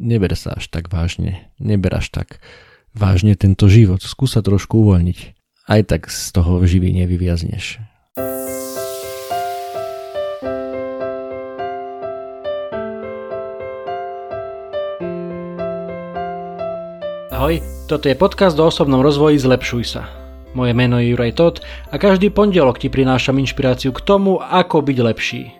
neber sa až tak vážne, neber až tak vážne tento život, skús sa trošku uvoľniť. Aj tak z toho živý nevyviazneš. Ahoj, toto je podcast o osobnom rozvoji Zlepšuj sa. Moje meno je Juraj Tot a každý pondelok ti prinášam inšpiráciu k tomu, ako byť lepší.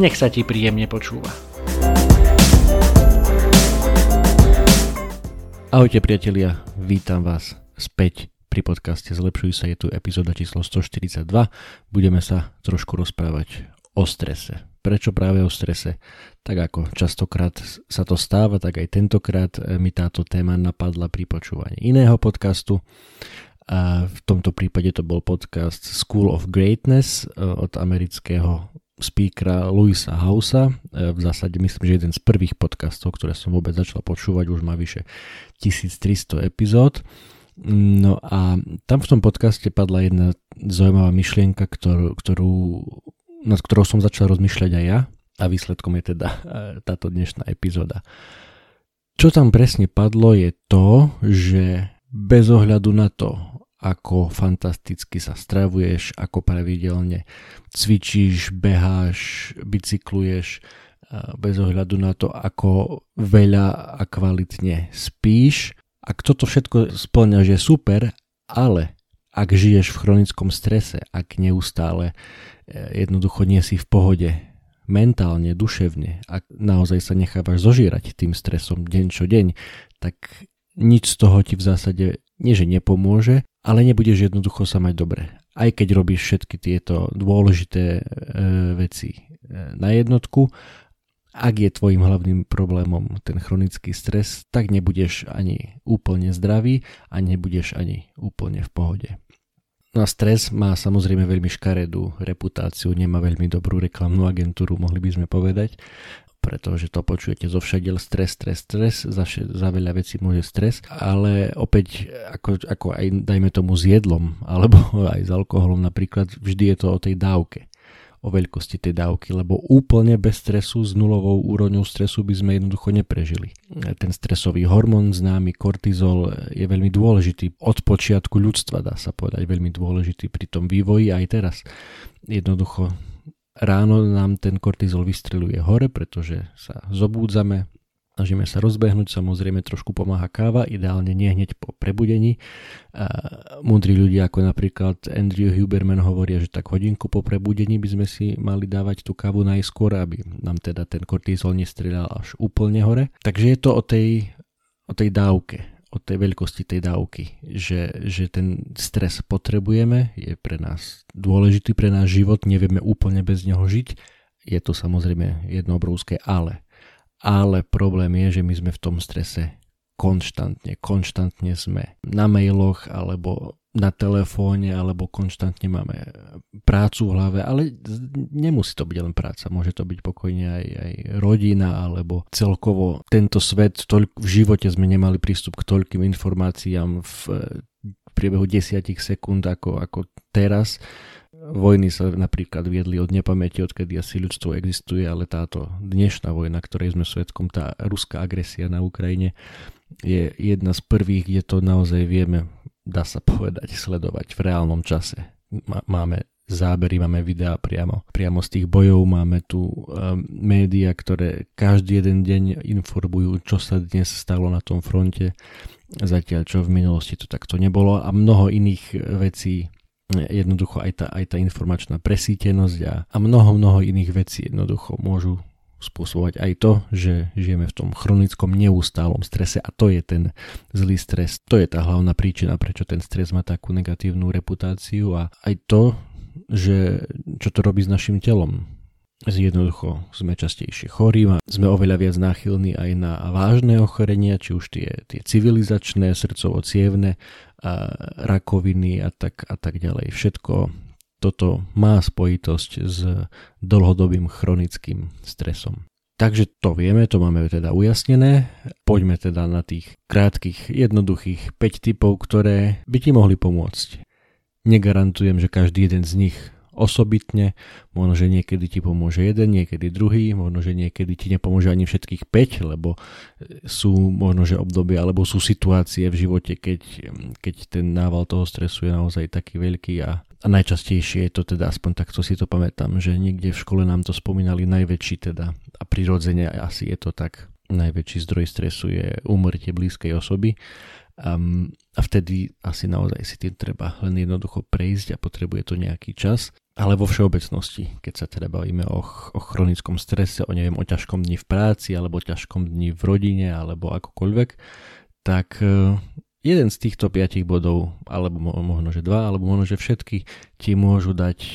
nech sa ti príjemne počúva. Ahojte priatelia, vítam vás späť pri podcaste Zlepšuj sa, je tu epizóda číslo 142. Budeme sa trošku rozprávať o strese prečo práve o strese. Tak ako častokrát sa to stáva, tak aj tentokrát e, mi táto téma napadla pri počúvaní iného podcastu. A v tomto prípade to bol podcast School of Greatness e, od amerického speakera Louisa Hausa. E, v zásade myslím, že jeden z prvých podcastov, ktoré som vôbec začal počúvať, už má vyše 1300 epizód. No a tam v tom podcaste padla jedna zaujímavá myšlienka, ktorú, ktorú nad ktorou som začal rozmýšľať aj ja a výsledkom je teda e, táto dnešná epizóda. Čo tam presne padlo je to, že bez ohľadu na to, ako fantasticky sa stravuješ, ako pravidelne cvičíš, beháš, bicykluješ, bez ohľadu na to, ako veľa a kvalitne spíš. Ak toto všetko splňaš je super, ale ak žiješ v chronickom strese, ak neustále e, jednoducho nie si v pohode mentálne, duševne, ak naozaj sa nechávaš zožírať tým stresom deň čo deň, tak nič z toho ti v zásade nie že nepomôže, ale nebudeš jednoducho sa mať dobre. Aj keď robíš všetky tieto dôležité e, veci e, na jednotku, ak je tvojim hlavným problémom ten chronický stres, tak nebudeš ani úplne zdravý a nebudeš ani úplne v pohode. No a stres má samozrejme veľmi škaredú reputáciu, nemá veľmi dobrú reklamnú agentúru, mohli by sme povedať, pretože to počujete zo všadiel stres, stres, stres, za, za veľa vecí môže stres, ale opäť ako, ako aj dajme tomu s jedlom, alebo aj s alkoholom napríklad, vždy je to o tej dávke o veľkosti tej dávky, lebo úplne bez stresu s nulovou úrovňou stresu by sme jednoducho neprežili. Ten stresový hormón známy kortizol je veľmi dôležitý od počiatku ľudstva, dá sa povedať, veľmi dôležitý pri tom vývoji aj teraz. Jednoducho ráno nám ten kortizol vystreluje hore, pretože sa zobúdzame, Snažíme sa rozbehnúť, samozrejme trošku pomáha káva, ideálne nie hneď po prebudení. A múdri ľudia ako napríklad Andrew Huberman hovoria, že tak hodinku po prebudení by sme si mali dávať tú kávu najskôr, aby nám teda ten kortizol nestrelal až úplne hore. Takže je to o tej, o tej dávke, o tej veľkosti tej dávky, že, že ten stres potrebujeme, je pre nás dôležitý pre náš život, nevieme úplne bez neho žiť. Je to samozrejme jedno obrovské ale ale problém je, že my sme v tom strese konštantne, konštantne sme na mailoch alebo na telefóne alebo konštantne máme prácu v hlave, ale nemusí to byť len práca, môže to byť pokojne aj, aj rodina alebo celkovo tento svet, toľk, v živote sme nemali prístup k toľkým informáciám v, v priebehu desiatich sekúnd ako, ako teraz. Vojny sa napríklad viedli od nepamäti, odkedy asi ľudstvo existuje, ale táto dnešná vojna, ktorej sme svetkom, tá ruská agresia na Ukrajine, je jedna z prvých, kde to naozaj vieme, dá sa povedať, sledovať v reálnom čase. Máme zábery, máme videá priamo, priamo z tých bojov, máme tu um, médiá, ktoré každý jeden deň informujú, čo sa dnes stalo na tom fronte, zatiaľ čo v minulosti to takto nebolo a mnoho iných vecí jednoducho aj tá, aj tá informačná presítenosť a, a mnoho, mnoho iných vecí jednoducho môžu spôsobovať aj to, že žijeme v tom chronickom neustálom strese a to je ten zlý stres. To je tá hlavná príčina, prečo ten stres má takú negatívnu reputáciu a aj to, že čo to robí s našim telom. Jednoducho sme častejšie chorí, sme oveľa viac náchylní aj na vážne ochorenia, či už tie, tie civilizačné, srdcovo-cievne, rakoviny a tak, a tak ďalej. Všetko toto má spojitosť s dlhodobým chronickým stresom. Takže to vieme, to máme teda ujasnené. Poďme teda na tých krátkých, jednoduchých 5 typov, ktoré by ti mohli pomôcť. Negarantujem, že každý jeden z nich osobitne, možno, že niekedy ti pomôže jeden, niekedy druhý, možno, že niekedy ti nepomôže ani všetkých 5, lebo sú možno, že obdobia, alebo sú situácie v živote, keď, keď ten nával toho stresu je naozaj taký veľký a, a najčastejšie je to teda, aspoň takto si to pamätám, že niekde v škole nám to spomínali najväčší teda a prirodzene asi je to tak, najväčší zdroj stresu je úmrtie blízkej osoby Um, a vtedy asi naozaj si tým treba len jednoducho prejsť a potrebuje to nejaký čas. Ale vo všeobecnosti, keď sa teda bavíme o, o chronickom strese, o neviem, o ťažkom dni v práci, alebo ťažkom dni v rodine, alebo akokoľvek, tak jeden z týchto piatich bodov, alebo možno, že dva, alebo možno, že všetky ti môžu dať e,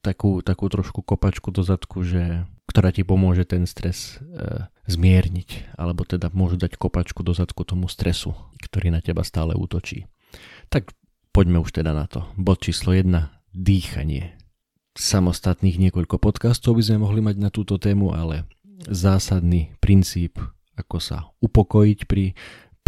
takú, takú trošku kopačku do zadku, že, ktorá ti pomôže ten stres e, zmierniť, alebo teda môžu dať kopačku do zadku tomu stresu, ktorý na teba stále útočí. Tak poďme už teda na to. Bod číslo 1. Dýchanie. Samostatných niekoľko podcastov by sme mohli mať na túto tému, ale zásadný princíp, ako sa upokojiť pri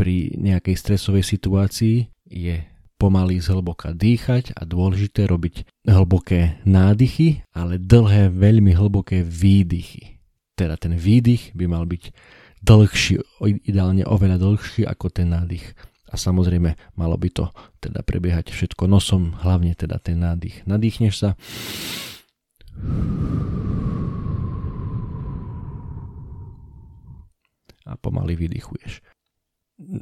pri nejakej stresovej situácii je pomaly zhlboka dýchať a dôležité robiť hlboké nádychy, ale dlhé, veľmi hlboké výdychy. Teda ten výdych by mal byť dlhší, ideálne oveľa dlhší ako ten nádych. A samozrejme malo by to teda prebiehať všetko nosom, hlavne teda ten nádych. Nadýchneš sa a pomaly vydychuješ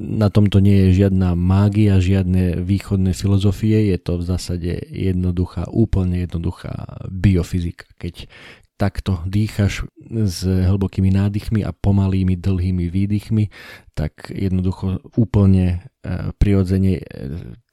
na tomto nie je žiadna mágia, žiadne východné filozofie, je to v zásade jednoduchá, úplne jednoduchá biofyzika. Keď takto dýchaš s hlbokými nádychmi a pomalými dlhými výdychmi, tak jednoducho úplne e, prirodzene e,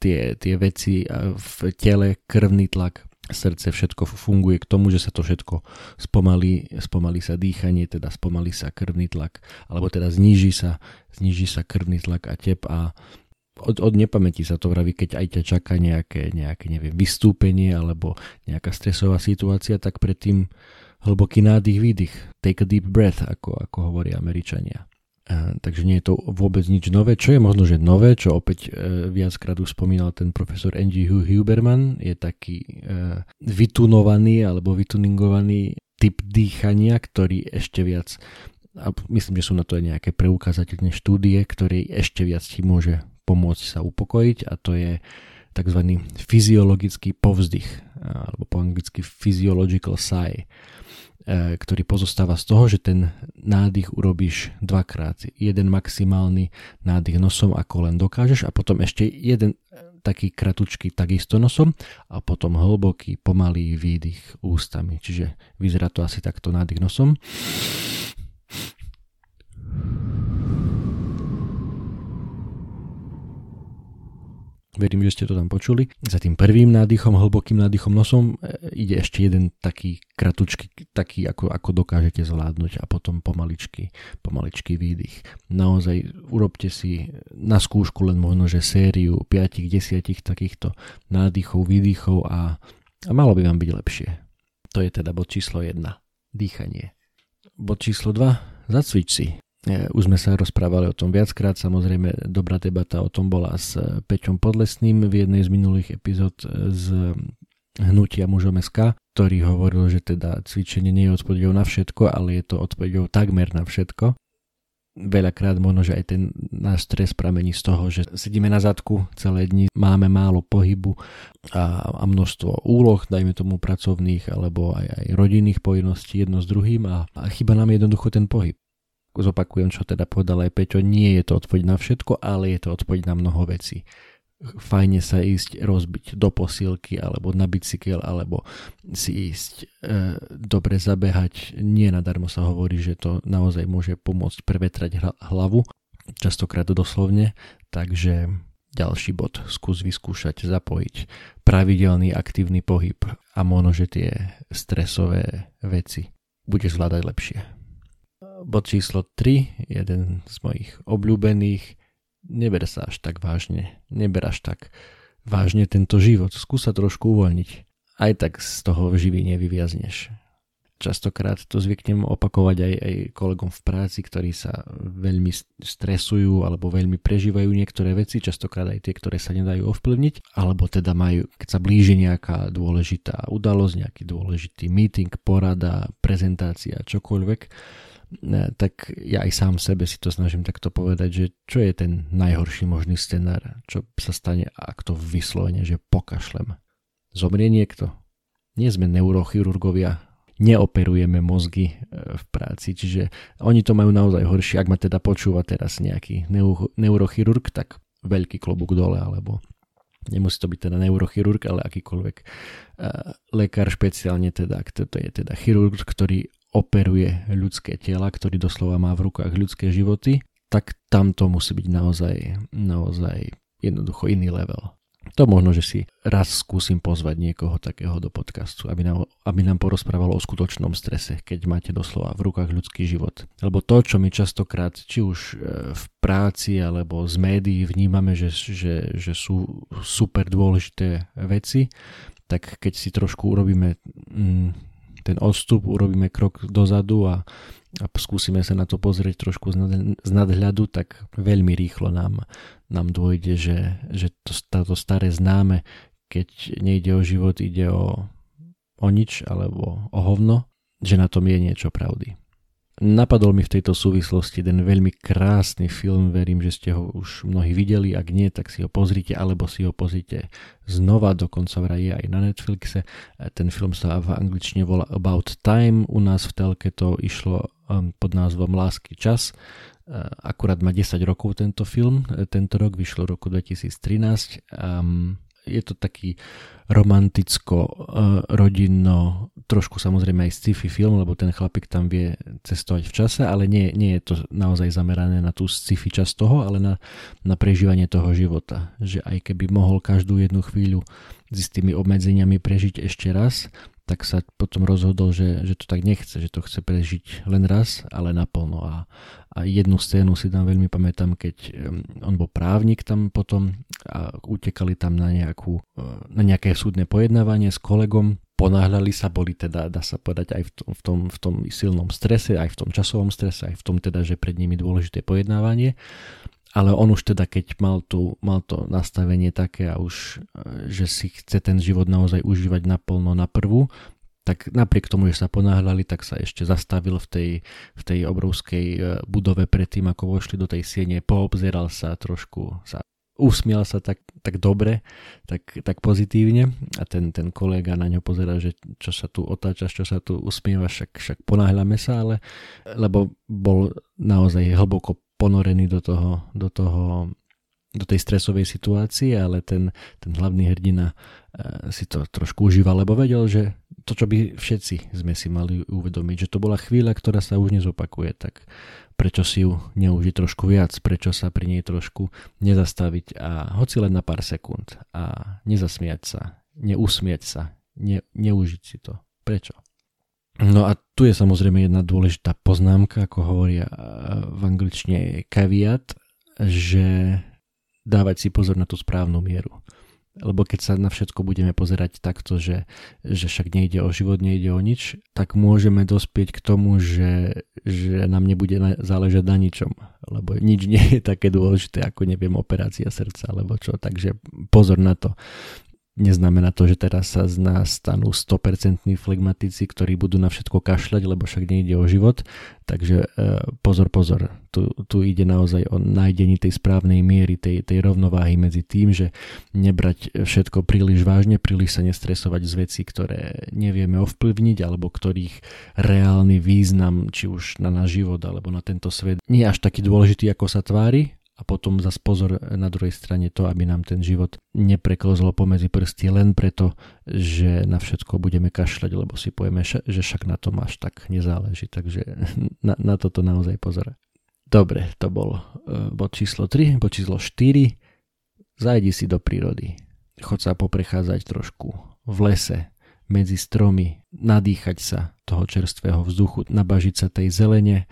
tie, tie veci e, v tele, krvný tlak, srdce, všetko funguje k tomu, že sa to všetko spomalí, spomalí sa dýchanie, teda spomalí sa krvný tlak, alebo teda zníži sa, zníži sa krvný tlak a tep a od, od nepamäti sa to vraví, keď aj ťa čaká nejaké, nejaké neviem, vystúpenie alebo nejaká stresová situácia, tak predtým hlboký nádych, výdych, take a deep breath, ako, ako hovoria Američania takže nie je to vôbec nič nové. Čo je možno, že nové, čo opäť e, viackrát už spomínal ten profesor Angie Huberman, je taký e, vytunovaný alebo vytuningovaný typ dýchania, ktorý ešte viac a myslím, že sú na to aj nejaké preukázateľné štúdie, ktoré ešte viac ti môže pomôcť sa upokojiť a to je tzv. fyziologický povzdych alebo po anglicky physiological sigh ktorý pozostáva z toho, že ten nádych urobíš dvakrát. Jeden maximálny nádych nosom, ako len dokážeš a potom ešte jeden e, taký kratučký takisto nosom a potom hlboký, pomalý výdych ústami. Čiže vyzerá to asi takto nádych nosom. Verím, že ste to tam počuli. Za tým prvým nádychom, hlbokým nádychom nosom e, ide ešte jeden taký kratučky, taký ako, ako dokážete zvládnuť a potom pomaličky, pomaličky výdych. Naozaj urobte si na skúšku len možno, že sériu 5-10 takýchto nádychov, výdychov a, a malo by vám byť lepšie. To je teda bod číslo 1. Dýchanie. Bod číslo 2. Zacvič si. E, už sme sa rozprávali o tom viackrát, samozrejme dobrá debata o tom bola s Peťom Podlesným v jednej z minulých epizód z hnutia mužom SK, ktorý hovoril, že teda cvičenie nie je odpovedou na všetko, ale je to odpovedou takmer na všetko. Veľakrát možno, že aj ten náš stres pramení z toho, že sedíme na zadku celé dni, máme málo pohybu a, a množstvo úloh, dajme tomu pracovných alebo aj, aj rodinných povinností jedno s druhým a, a chyba nám jednoducho ten pohyb zopakujem, čo teda povedal aj Peťo, nie je to odpoveď na všetko, ale je to odpoveď na mnoho vecí. Fajne sa ísť rozbiť do posilky alebo na bicykel alebo si ísť e, dobre zabehať. Nie nadarmo sa hovorí, že to naozaj môže pomôcť prevetrať hlavu, častokrát doslovne, takže ďalší bod, skús vyskúšať zapojiť pravidelný aktívny pohyb a možno, že tie stresové veci budeš zvládať lepšie. Bod číslo 3, jeden z mojich obľúbených, neber sa až tak vážne, neber až tak vážne tento život, skús sa trošku uvoľniť. Aj tak z toho živý nevyviazneš. Častokrát to zvyknem opakovať aj, aj kolegom v práci, ktorí sa veľmi stresujú alebo veľmi prežívajú niektoré veci, častokrát aj tie, ktoré sa nedajú ovplyvniť, alebo teda majú, keď sa blíži nejaká dôležitá udalosť, nejaký dôležitý meeting, porada, prezentácia, čokoľvek, tak ja aj sám sebe si to snažím takto povedať, že čo je ten najhorší možný scenár, čo sa stane, ak to vyslovene, že pokašlem. Zomrie niekto? Nie sme neurochirurgovia, neoperujeme mozgy e, v práci, čiže oni to majú naozaj horšie. Ak ma teda počúva teraz nejaký neurochirurg, tak veľký klobúk dole, alebo nemusí to byť teda neurochirurg, ale akýkoľvek uh, lekár špeciálne teda, to je teda chirurg, ktorý operuje ľudské tela, ktorý doslova má v rukách ľudské životy, tak tam to musí byť naozaj, naozaj jednoducho iný level to možno, že si raz skúsim pozvať niekoho takého do podcastu, aby nám, aby nám porozprávalo o skutočnom strese, keď máte doslova v rukách ľudský život. Lebo to, čo my častokrát, či už e, v práci alebo z médií vnímame, že, že, že sú super dôležité veci, tak keď si trošku urobíme mm, ten odstup, urobíme krok dozadu a a skúsime sa na to pozrieť trošku z nadhľadu, tak veľmi rýchlo nám, nám dôjde, že, že to, táto staré známe, keď nejde o život, ide o, o nič alebo o hovno, že na tom je niečo pravdy. Napadol mi v tejto súvislosti ten veľmi krásny film, verím, že ste ho už mnohí videli, ak nie, tak si ho pozrite, alebo si ho pozrite znova, dokonca vraj je aj na Netflixe. Ten film sa v angličtine volá About Time, u nás v telke to išlo um, pod názvom Lásky čas. Uh, akurát má 10 rokov tento film, tento rok vyšlo v roku 2013. Um, je to taký romanticko, e, rodinno, trošku samozrejme aj sci-fi film, lebo ten chlapík tam vie cestovať v čase, ale nie, nie je to naozaj zamerané na tú sci-fi časť toho, ale na, na prežívanie toho života. Že aj keby mohol každú jednu chvíľu s tými obmedzeniami prežiť ešte raz, tak sa potom rozhodol, že, že to tak nechce, že to chce prežiť len raz, ale naplno. A, a jednu scénu si tam veľmi pamätám, keď on bol právnik tam potom a utekali tam na, nejakú, e, na nejaké súdne pojednávanie s kolegom, ponáhľali sa, boli teda, dá sa povedať, aj v tom, v, tom, v tom silnom strese, aj v tom časovom strese, aj v tom teda, že pred nimi dôležité pojednávanie ale on už teda keď mal, tu, mal to nastavenie také a už, e, že si chce ten život naozaj užívať naplno na prvú, tak napriek tomu, že sa ponáhľali, tak sa ešte zastavil v tej, v tej obrovskej e, budove predtým, ako vošli do tej siene, poobzeral sa trošku, sa usmial sa tak, tak dobre, tak, tak pozitívne. A ten, ten kolega na ňo pozera, že čo sa tu otáčaš, čo sa tu usmieva, však, však ponáhľame sa, ale lebo bol naozaj hlboko ponorený do toho, do toho do tej stresovej situácie, ale ten, ten hlavný hrdina uh, si to trošku užíval, lebo vedel, že to, čo by všetci sme si mali uvedomiť, že to bola chvíľa, ktorá sa už nezopakuje, tak prečo si ju neužiť trošku viac, prečo sa pri nej trošku nezastaviť a hoci len na pár sekúnd a nezasmiať sa, neusmiať sa, ne, neužiť si to. Prečo? No a tu je samozrejme jedna dôležitá poznámka, ako hovoria eh, v angličtine caveat, že dávať si pozor na tú správnu mieru. Lebo keď sa na všetko budeme pozerať takto, že, že však nejde o život, nejde o nič, tak môžeme dospieť k tomu, že, že nám nebude záležať na ničom. Lebo nič nie je také dôležité ako neviem operácia srdca alebo čo. Takže pozor na to. Neznamená to, že teraz sa z nás stanú 100% flegmatici, ktorí budú na všetko kašľať, lebo však nejde o život. Takže e, pozor, pozor. Tu, tu ide naozaj o nájdení tej správnej miery, tej, tej rovnováhy medzi tým, že nebrať všetko príliš vážne, príliš sa nestresovať z vecí, ktoré nevieme ovplyvniť, alebo ktorých reálny význam, či už na náš život, alebo na tento svet, nie je až taký dôležitý, ako sa tvári, a potom zas pozor na druhej strane to, aby nám ten život nepreklzlo pomedzi prsty len preto, že na všetko budeme kašľať, lebo si povieme, že však na tom až tak nezáleží. Takže na, na toto naozaj pozor. Dobre, to bol e, bod číslo 3, bod číslo 4. Zajdi si do prírody. Chod sa poprechádzať trošku v lese, medzi stromy, nadýchať sa toho čerstvého vzduchu, nabažiť sa tej zelene.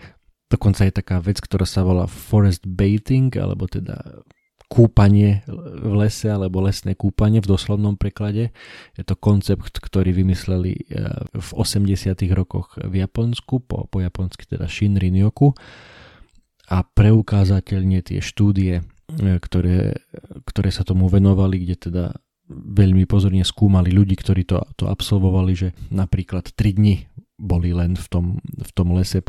Dokonca je taká vec, ktorá sa volá forest bathing, alebo teda kúpanie v lese alebo lesné kúpanie v doslovnom preklade. Je to koncept, ktorý vymysleli e, v 80. rokoch v Japonsku, po, po japonsky teda Shinrin Yoku a preukázateľne tie štúdie, e, ktoré, ktoré sa tomu venovali, kde teda veľmi pozorne skúmali ľudí, ktorí to, to absolvovali, že napríklad 3 dni boli len v tom, v tom lese,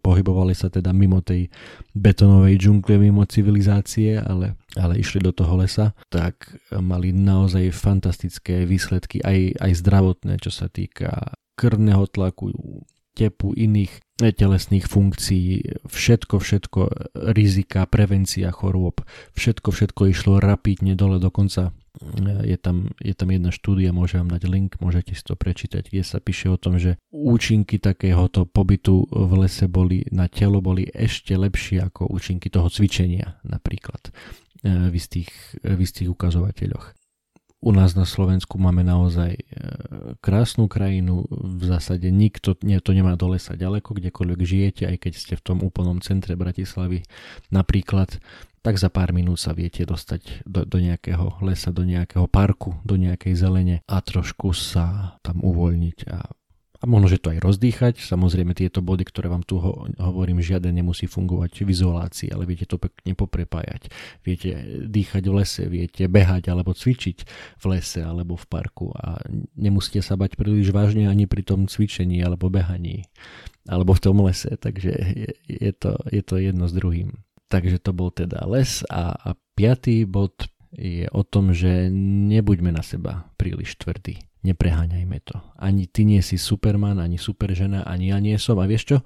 pohybovali sa teda mimo tej betonovej džungle, mimo civilizácie, ale, ale išli do toho lesa, tak mali naozaj fantastické výsledky, aj, aj zdravotné, čo sa týka krvného tlaku, tepu, iných telesných funkcií, všetko, všetko, rizika, prevencia chorôb, všetko, všetko išlo rapidne dole, dokonca. Je tam, je tam jedna štúdia, môžem vám dať link, môžete si to prečítať, kde sa píše o tom, že účinky takéhoto pobytu v lese boli na telo boli ešte lepšie ako účinky toho cvičenia napríklad e, v istých, v istých ukazovateľoch. U nás na Slovensku máme naozaj e, krásnu krajinu, v zásade nikto nie, to nemá do lesa ďaleko, kdekoľvek žijete, aj keď ste v tom úplnom centre Bratislavy. Napríklad, tak za pár minút sa viete dostať do, do nejakého lesa, do nejakého parku, do nejakej zelene a trošku sa tam uvoľniť a a možno, že to aj rozdýchať. Samozrejme tieto body, ktoré vám tu ho, hovorím, žiaden nemusí fungovať v izolácii, ale viete to pekne poprepájať. Viete dýchať v lese, viete behať alebo cvičiť v lese alebo v parku a nemusíte sa bať príliš vážne ani pri tom cvičení alebo behaní alebo v tom lese, takže je, je, to, je to jedno s druhým. Takže to bol teda les a, a piatý bod je o tom, že nebuďme na seba príliš tvrdí. Nepreháňajme to. Ani ty nie si superman, ani superžena, ani ja nie som. A vieš čo?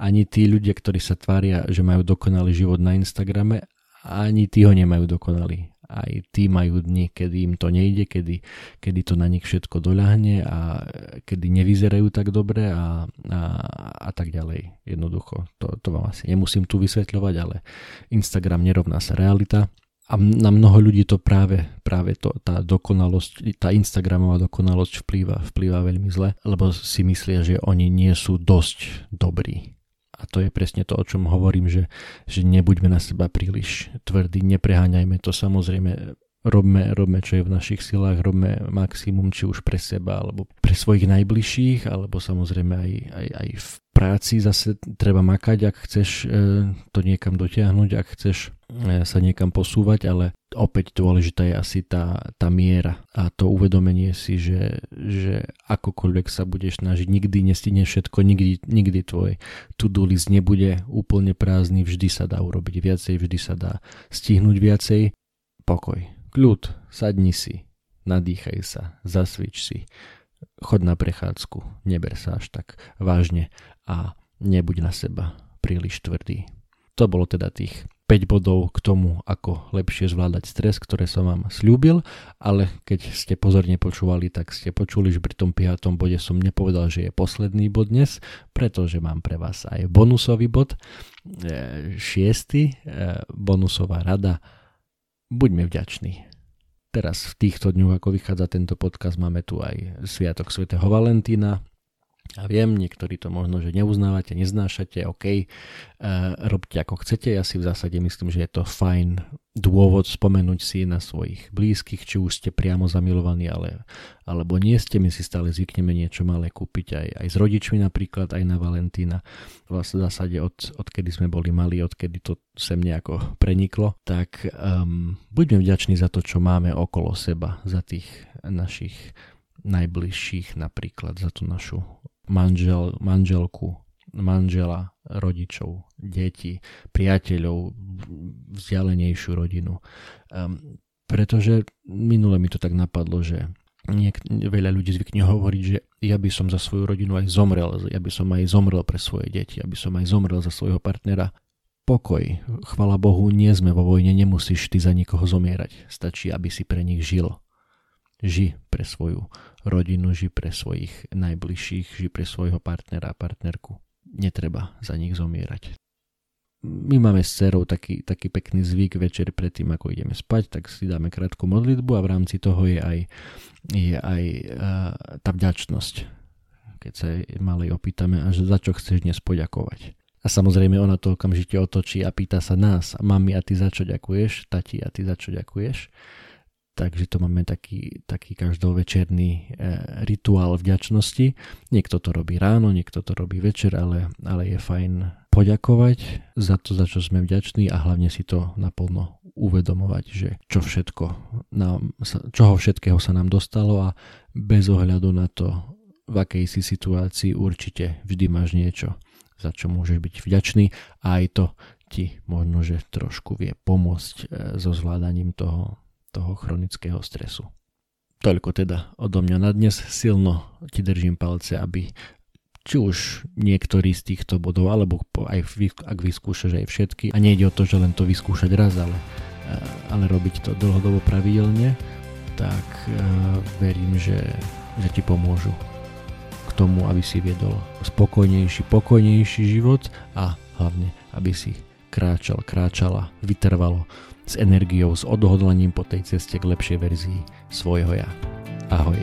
Ani tí ľudia, ktorí sa tvária, že majú dokonalý život na Instagrame, ani tí ho nemajú dokonalý aj tí majú dni, kedy im to nejde, kedy, kedy to na nich všetko doľahne a kedy nevyzerajú tak dobre a, a, a tak ďalej. Jednoducho, to, to vám asi nemusím tu vysvetľovať, ale Instagram nerovná sa realita a na mnoho ľudí to práve, práve to, tá dokonalosť, tá Instagramová dokonalosť vplýva, vplýva veľmi zle, lebo si myslia, že oni nie sú dosť dobrí. A to je presne to, o čom hovorím, že, že nebuďme na seba príliš tvrdí, nepreháňajme to. Samozrejme, robme, robme čo je v našich silách, robme maximum či už pre seba alebo pre svojich najbližších, alebo samozrejme aj, aj, aj v práci zase treba makať, ak chceš e, to niekam dotiahnuť, ak chceš e, sa niekam posúvať, ale opäť dôležitá je asi tá, tá miera a to uvedomenie si, že, že akokoľvek sa budeš snažiť, nikdy nestihne všetko, nikdy, nikdy tvoj to-do list nebude úplne prázdny, vždy sa dá urobiť viacej, vždy sa dá stihnúť viacej. Pokoj, kľud, sadni si, nadýchaj sa, zasvič si, chod na prechádzku, neber sa až tak vážne a nebuď na seba príliš tvrdý. To bolo teda tých 5 bodov k tomu, ako lepšie zvládať stres, ktoré som vám slúbil, ale keď ste pozorne počúvali, tak ste počuli, že pri tom 5. bode som nepovedal, že je posledný bod dnes, pretože mám pre vás aj bonusový bod, e, šiestý, e, bonusová rada. Buďme vďační. Teraz v týchto dňoch, ako vychádza tento podcast, máme tu aj Sviatok svätého Valentína, ja viem, niektorí to možno, že neuznávate, neznášate, OK, uh, robte ako chcete, ja si v zásade myslím, že je to fajn dôvod spomenúť si na svojich blízkych, či už ste priamo zamilovaní, ale, alebo nie ste, my si stále zvykneme niečo malé kúpiť aj, aj s rodičmi napríklad, aj na Valentína. Vlastne v zásade od, odkedy sme boli mali, odkedy to sem nejako preniklo, tak um, buďme vďační za to, čo máme okolo seba, za tých našich najbližších napríklad, za tú našu manžel, manželku, manžela, rodičov, deti, priateľov, vzdialenejšiu rodinu. Um, pretože minule mi to tak napadlo, že niek- veľa ľudí zvykne hovoriť, že ja by som za svoju rodinu aj zomrel, ja by som aj zomrel pre svoje deti, aby som aj zomrel za svojho partnera. Pokoj, chvala Bohu, nie sme vo vojne, nemusíš ty za nikoho zomierať, stačí, aby si pre nich žil. Ži pre svoju rodinu, ži pre svojich najbližších, ži pre svojho partnera a partnerku. Netreba za nich zomierať. My máme s cerou taký, taký pekný zvyk večer predtým, ako ideme spať, tak si dáme krátku modlitbu a v rámci toho je aj, je aj uh, tá vďačnosť. Keď sa malej opýtame, a že za čo chceš dnes poďakovať. A samozrejme ona to okamžite otočí a pýta sa nás, mami a ty za čo ďakuješ, tati a ty za čo ďakuješ. Takže to máme taký, taký každovečerný e, rituál vďačnosti. Niekto to robí ráno, niekto to robí večer, ale, ale je fajn poďakovať za to, za čo sme vďační a hlavne si to naplno uvedomovať, že čo všetko nám, čoho všetkého sa nám dostalo a bez ohľadu na to, v akej si situácii určite vždy máš niečo, za čo môžeš byť vďačný a aj to ti možno, že trošku vie pomôcť e, so zvládaním toho toho chronického stresu. Toľko teda odo mňa na dnes. Silno ti držím palce, aby či už niektorý z týchto bodov, alebo aj ak vyskúšaš aj všetky. A nejde o to, že len to vyskúšať raz, ale, eh, ale robiť to dlhodobo pravidelne, tak uh, verím, že, že ti pomôžu k tomu, aby si viedol spokojnejší, pokojnejší život a hlavne, aby si kráčal, kráčala, vytrvalo s energiou, s odhodlaním po tej ceste k lepšej verzii svojho ja. Ahoj.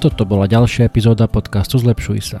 Toto bola ďalšia epizóda podcastu Zlepšuj sa.